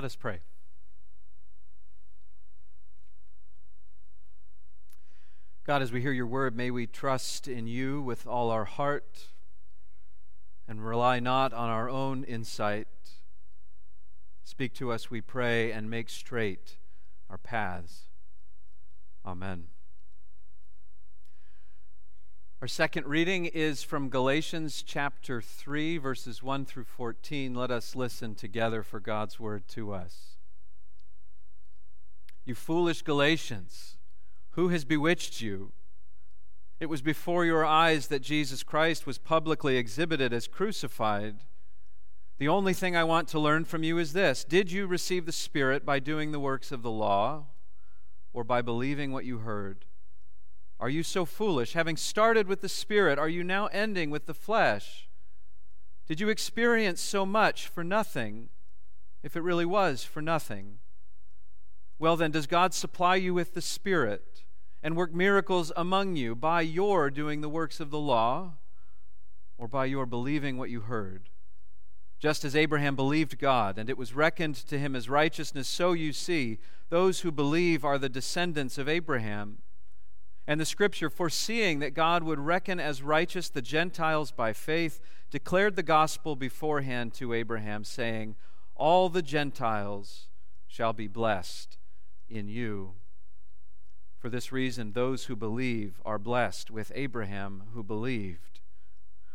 Let us pray. God, as we hear your word, may we trust in you with all our heart and rely not on our own insight. Speak to us, we pray, and make straight our paths. Amen. Our second reading is from Galatians chapter 3, verses 1 through 14. Let us listen together for God's word to us. You foolish Galatians! Who has bewitched you? It was before your eyes that Jesus Christ was publicly exhibited as crucified. The only thing I want to learn from you is this Did you receive the Spirit by doing the works of the law or by believing what you heard? Are you so foolish? Having started with the Spirit, are you now ending with the flesh? Did you experience so much for nothing, if it really was for nothing? Well, then, does God supply you with the Spirit and work miracles among you by your doing the works of the law or by your believing what you heard? Just as Abraham believed God, and it was reckoned to him as righteousness, so you see, those who believe are the descendants of Abraham. And the scripture, foreseeing that God would reckon as righteous the Gentiles by faith, declared the gospel beforehand to Abraham, saying, All the Gentiles shall be blessed in you. For this reason, those who believe are blessed with Abraham who believed.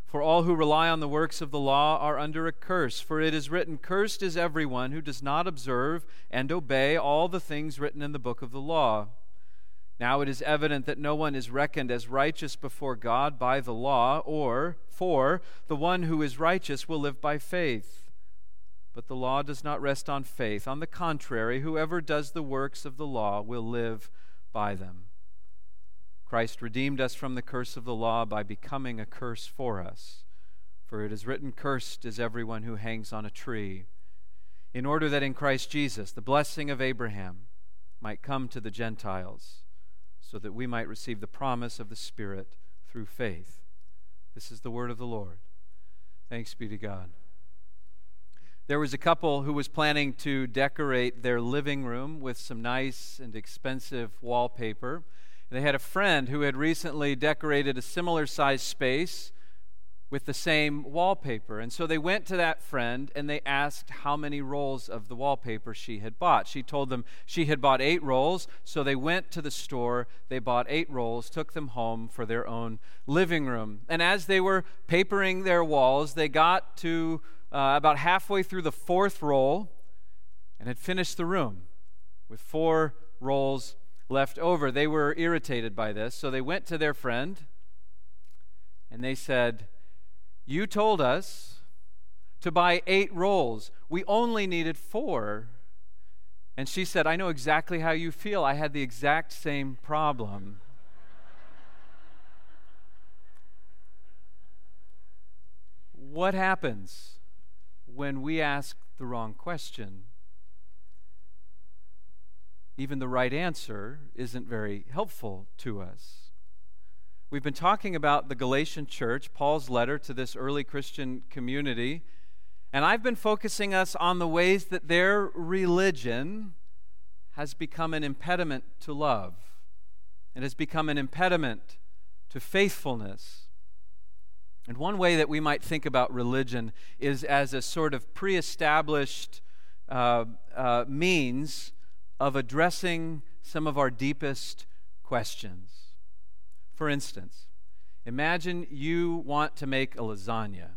For all who rely on the works of the law are under a curse, for it is written, Cursed is everyone who does not observe and obey all the things written in the book of the law. Now it is evident that no one is reckoned as righteous before God by the law, or, for, the one who is righteous will live by faith. But the law does not rest on faith. On the contrary, whoever does the works of the law will live by them. Christ redeemed us from the curse of the law by becoming a curse for us. For it is written, Cursed is everyone who hangs on a tree, in order that in Christ Jesus the blessing of Abraham might come to the Gentiles, so that we might receive the promise of the Spirit through faith. This is the word of the Lord. Thanks be to God. There was a couple who was planning to decorate their living room with some nice and expensive wallpaper. They had a friend who had recently decorated a similar sized space with the same wallpaper. And so they went to that friend and they asked how many rolls of the wallpaper she had bought. She told them she had bought eight rolls, so they went to the store, they bought eight rolls, took them home for their own living room. And as they were papering their walls, they got to uh, about halfway through the fourth roll and had finished the room with four rolls left over. They were irritated by this, so they went to their friend and they said, You told us to buy eight rolls. We only needed four. And she said, I know exactly how you feel. I had the exact same problem. what happens when we ask the wrong question. Even the right answer isn't very helpful to us. We've been talking about the Galatian church, Paul's letter to this early Christian community, and I've been focusing us on the ways that their religion has become an impediment to love. It has become an impediment to faithfulness and one way that we might think about religion is as a sort of pre established uh, uh, means of addressing some of our deepest questions. For instance, imagine you want to make a lasagna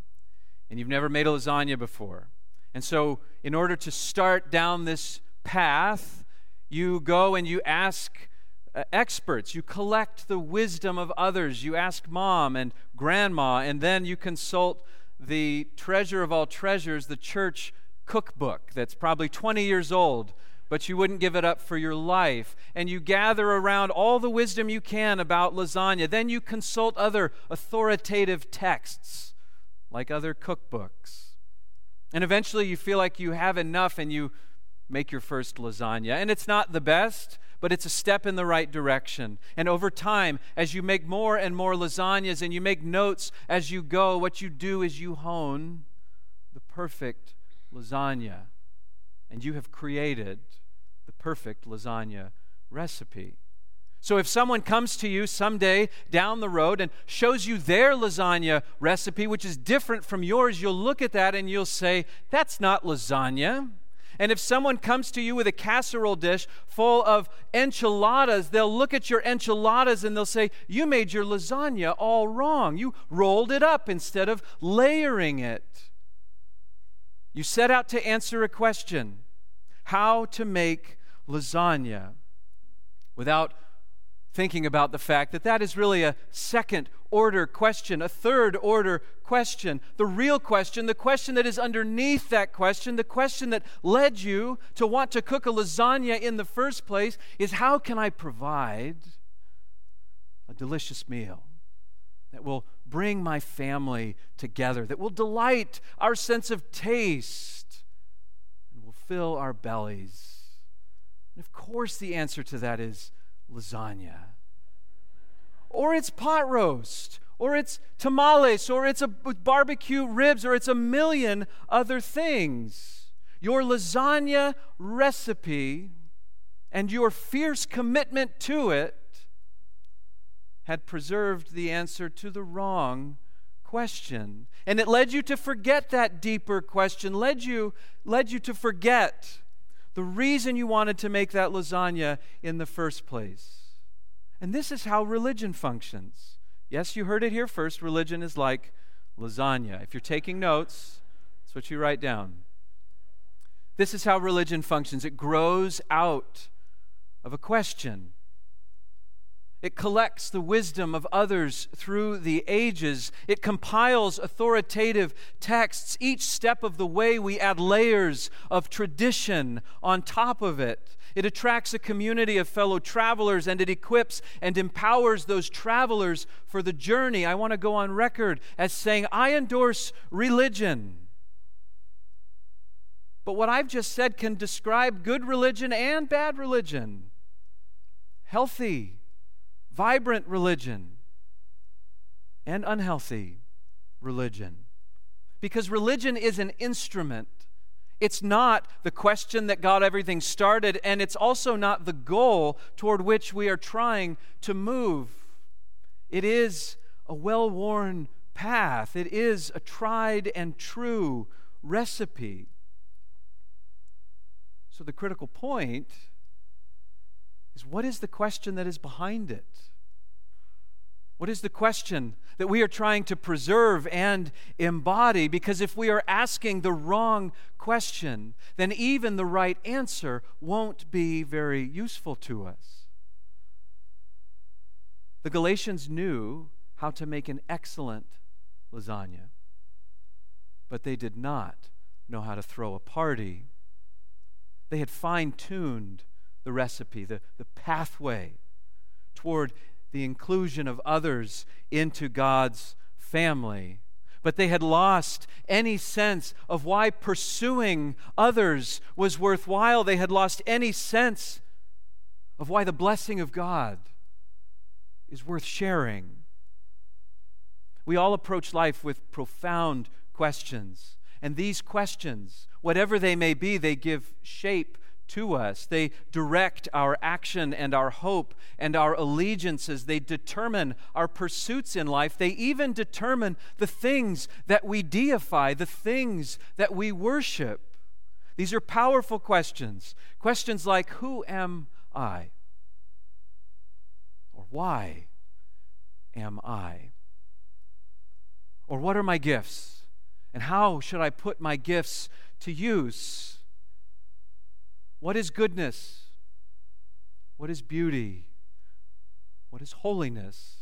and you've never made a lasagna before. And so, in order to start down this path, you go and you ask uh, experts. You collect the wisdom of others. You ask mom and grandma, and then you consult the treasure of all treasures, the church cookbook that's probably 20 years old, but you wouldn't give it up for your life. And you gather around all the wisdom you can about lasagna. Then you consult other authoritative texts, like other cookbooks. And eventually you feel like you have enough and you make your first lasagna. And it's not the best but it's a step in the right direction. And over time, as you make more and more lasagnas and you make notes as you go, what you do is you hone the perfect lasagna. And you have created the perfect lasagna recipe. So if someone comes to you someday down the road and shows you their lasagna recipe, which is different from yours, you'll look at that and you'll say, That's not lasagna. And if someone comes to you with a casserole dish full of enchiladas, they'll look at your enchiladas and they'll say, You made your lasagna all wrong. You rolled it up instead of layering it. You set out to answer a question how to make lasagna without thinking about the fact that that is really a second order question, a third order question. The real question, the question that is underneath that question, the question that led you to want to cook a lasagna in the first place is how can I provide a delicious meal that will bring my family together, that will delight our sense of taste and will fill our bellies? And of course, the answer to that is lasagna. Or it's pot roast, or it's tamales, or it's a barbecue ribs, or it's a million other things. Your lasagna recipe and your fierce commitment to it had preserved the answer to the wrong question. And it led you to forget that deeper question, led you, led you to forget the reason you wanted to make that lasagna in the first place. And this is how religion functions. Yes, you heard it here first. Religion is like lasagna. If you're taking notes, that's what you write down. This is how religion functions it grows out of a question. It collects the wisdom of others through the ages. It compiles authoritative texts. Each step of the way, we add layers of tradition on top of it. It attracts a community of fellow travelers and it equips and empowers those travelers for the journey. I want to go on record as saying, I endorse religion. But what I've just said can describe good religion and bad religion, healthy vibrant religion and unhealthy religion. Because religion is an instrument. It's not the question that got everything started, and it's also not the goal toward which we are trying to move. It is a well worn path, it is a tried and true recipe. So, the critical point is what is the question that is behind it? What is the question that we are trying to preserve and embody? Because if we are asking the wrong question, then even the right answer won't be very useful to us. The Galatians knew how to make an excellent lasagna, but they did not know how to throw a party. They had fine tuned the recipe, the, the pathway toward the inclusion of others into God's family. But they had lost any sense of why pursuing others was worthwhile. They had lost any sense of why the blessing of God is worth sharing. We all approach life with profound questions. And these questions, whatever they may be, they give shape to us. They direct our action and our hope and our allegiances. They determine our pursuits in life. They even determine the things that we deify, the things that we worship. These are powerful questions. Questions like Who am I? Or why am I? Or what are my gifts? And how should I put my gifts to use? What is goodness? What is beauty? What is holiness?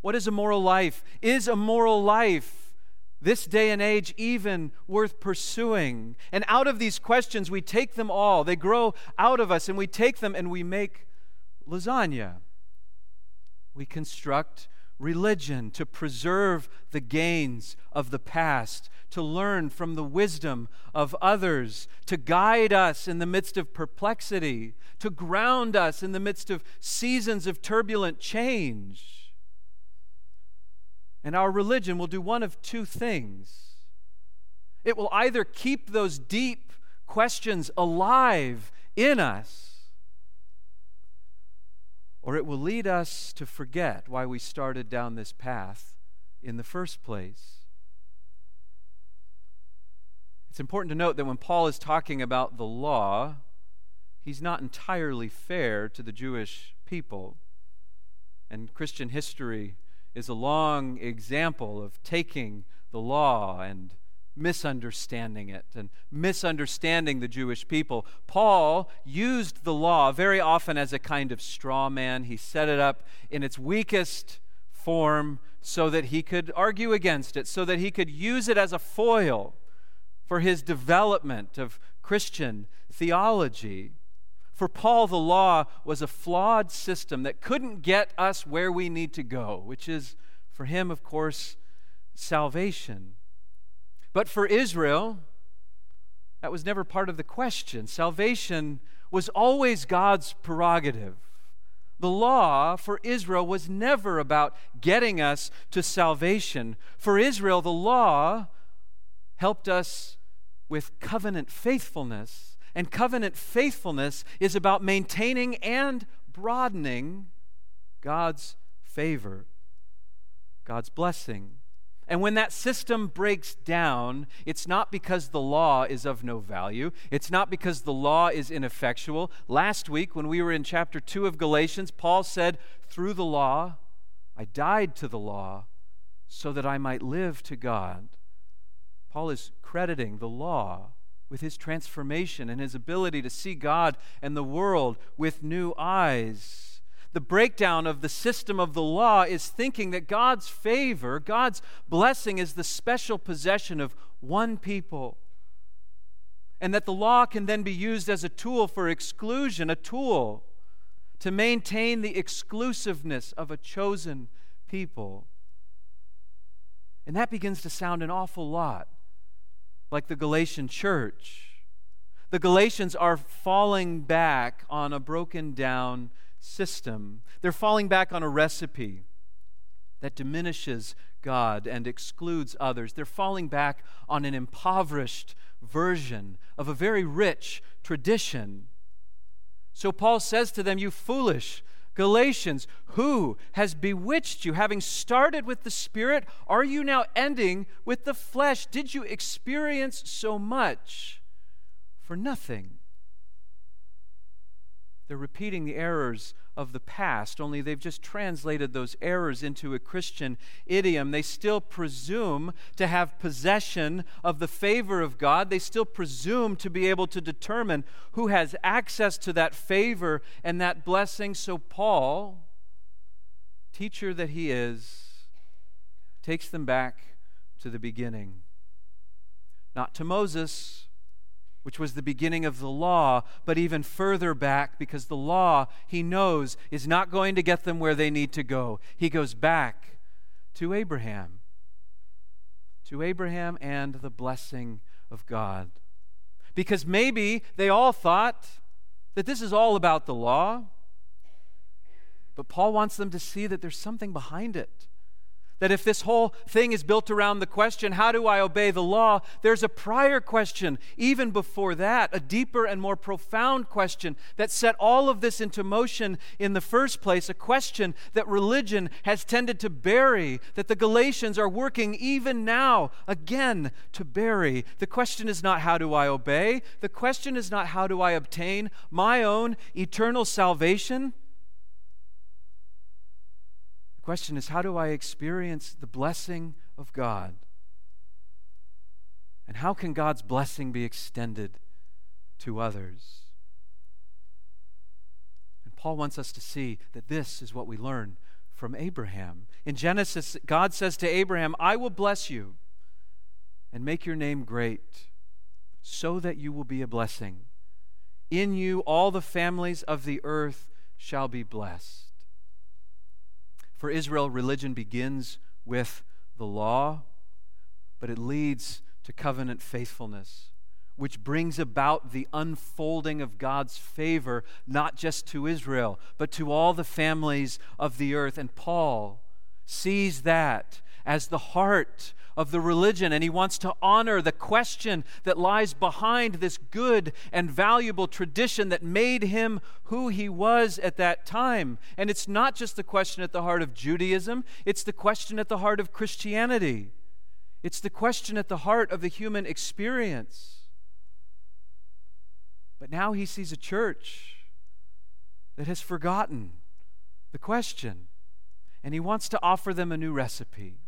What is a moral life? Is a moral life this day and age even worth pursuing? And out of these questions, we take them all. They grow out of us, and we take them and we make lasagna. We construct religion to preserve the gains of the past, to learn from the wisdom of others, to guide us in the midst of perplexity, to ground us in the midst of seasons of turbulent change. And our religion will do one of two things it will either keep those deep questions alive in us, or it will lead us to forget why we started down this path in the first place. It's important to note that when Paul is talking about the law, he's not entirely fair to the Jewish people. And Christian history is a long example of taking the law and misunderstanding it and misunderstanding the Jewish people. Paul used the law very often as a kind of straw man. He set it up in its weakest form so that he could argue against it, so that he could use it as a foil for his development of Christian theology. For Paul, the law was a flawed system that couldn't get us where we need to go, which is, for him, of course, salvation. But for Israel, that was never part of the question. Salvation was always God's prerogative. The law for Israel was never about getting us to salvation. For Israel, the law helped us with covenant faithfulness and covenant faithfulness is about maintaining and broadening God's favor, God's blessing. And when that system breaks down, it's not because the law is of no value. It's not because the law is ineffectual. Last week, when we were in chapter 2 of Galatians, Paul said, Through the law, I died to the law so that I might live to God. Paul is crediting the law with his transformation and his ability to see God and the world with new eyes. The breakdown of the system of the law is thinking that God's favor, God's blessing, is the special possession of one people. And that the law can then be used as a tool for exclusion, a tool to maintain the exclusiveness of a chosen people. And that begins to sound an awful lot like the Galatian church. The Galatians are falling back on a broken down system. They're falling back on a recipe that diminishes God and excludes others. They're falling back on an impoverished version of a very rich tradition. So Paul says to them, You foolish Galatians, who has bewitched you? Having started with the Spirit, are you now ending with the flesh? Did you experience so much for nothing? They're repeating the errors of the past, only they've just translated those errors into a Christian idiom. They still presume to have possession of the favor of God. They still presume to be able to determine who has access to that favor and that blessing. So, Paul, teacher that he is, takes them back to the beginning. Not to Moses which was the beginning of the law, but even further back because the law, he knows, is not going to get them where they need to go. He goes back to Abraham, to Abraham and the blessing of God. Because maybe they all thought that this is all about the law, but Paul wants them to see that there's something behind it. That if this whole thing is built around the question, how do I obey the law? There's a prior question, even before that, a deeper and more profound question that set all of this into motion in the first place, a question that religion has tended to bury, that the Galatians are working even now again to bury. The question is not, how do I obey? The question is not, how do I obtain my own eternal salvation? The question is how do I experience the blessing of God? And how can God's blessing be extended to others? And Paul wants us to see that this is what we learn from Abraham. In Genesis, God says to Abraham, I will bless you and make your name great so that you will be a blessing. In you, all the families of the earth shall be blessed. For Israel, religion begins with the law, but it leads to covenant faithfulness, which brings about the unfolding of God's favor, not just to Israel, but to all the families of the earth. And Paul sees that as the heart of the religion, and he wants to honor the question that lies behind this good and valuable tradition that made him who he was at that time. And it's not just the question at the heart of Judaism, it's the question at the heart of Christianity. It's the question at the heart of the human experience. But now he sees a church that has forgotten the question, and he wants to offer them a new recipe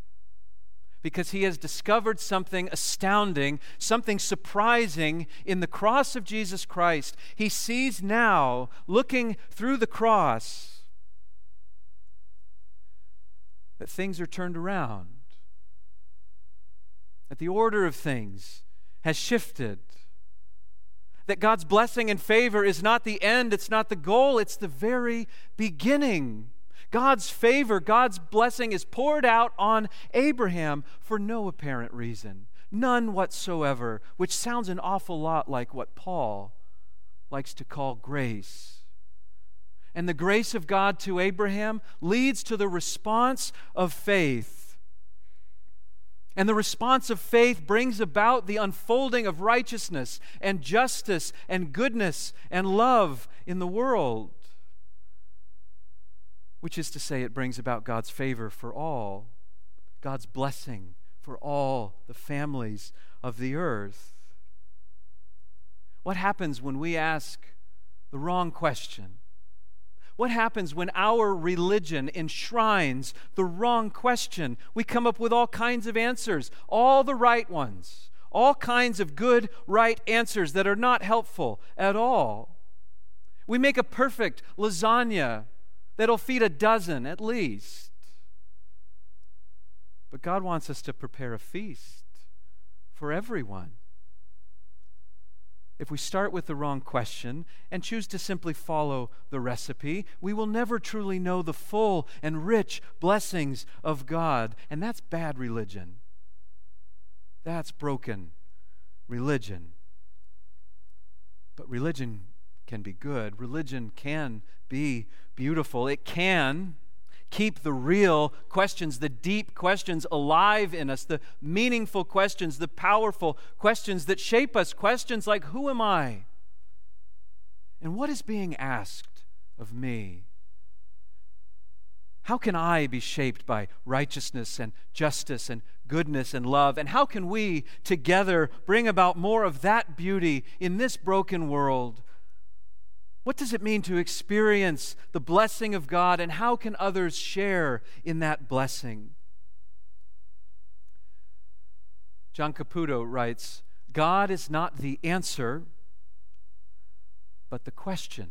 because he has discovered something astounding, something surprising in the cross of Jesus Christ. He sees now, looking through the cross, that things are turned around, that the order of things has shifted. That God's blessing and favor is not the end, it's not the goal, it's the very beginning. God's favor, God's blessing is poured out on Abraham for no apparent reason, none whatsoever, which sounds an awful lot like what Paul likes to call grace. And the grace of God to Abraham leads to the response of faith. And the response of faith brings about the unfolding of righteousness and justice and goodness and love in the world which is to say, it brings about God's favor for all, God's blessing for all the families of the earth. What happens when we ask the wrong question? What happens when our religion enshrines the wrong question? We come up with all kinds of answers, all the right ones, all kinds of good, right answers that are not helpful at all. We make a perfect lasagna that'll feed a dozen at least. But God wants us to prepare a feast for everyone. If we start with the wrong question and choose to simply follow the recipe, we will never truly know the full and rich blessings of God. And that's bad religion. That's broken religion. But religion can be good. Religion can be beautiful. It can keep the real questions, the deep questions alive in us, the meaningful questions, the powerful questions that shape us. Questions like, Who am I? And what is being asked of me? How can I be shaped by righteousness and justice and goodness and love? And how can we together bring about more of that beauty in this broken world what does it mean to experience the blessing of God, and how can others share in that blessing? John Caputo writes God is not the answer, but the question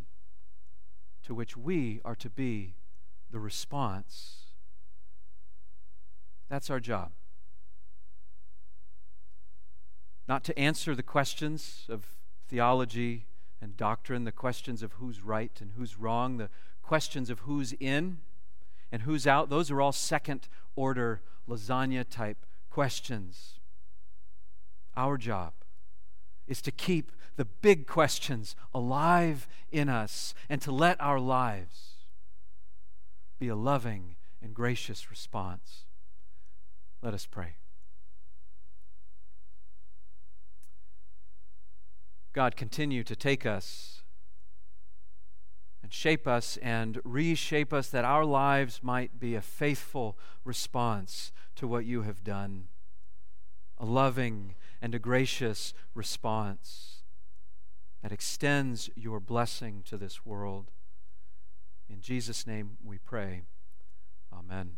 to which we are to be the response. That's our job. Not to answer the questions of theology and doctrine, the questions of who's right and who's wrong, the questions of who's in and who's out, those are all second order lasagna type questions. Our job is to keep the big questions alive in us and to let our lives be a loving and gracious response. Let us pray. God, continue to take us and shape us and reshape us that our lives might be a faithful response to what you have done, a loving and a gracious response that extends your blessing to this world. In Jesus' name we pray. Amen.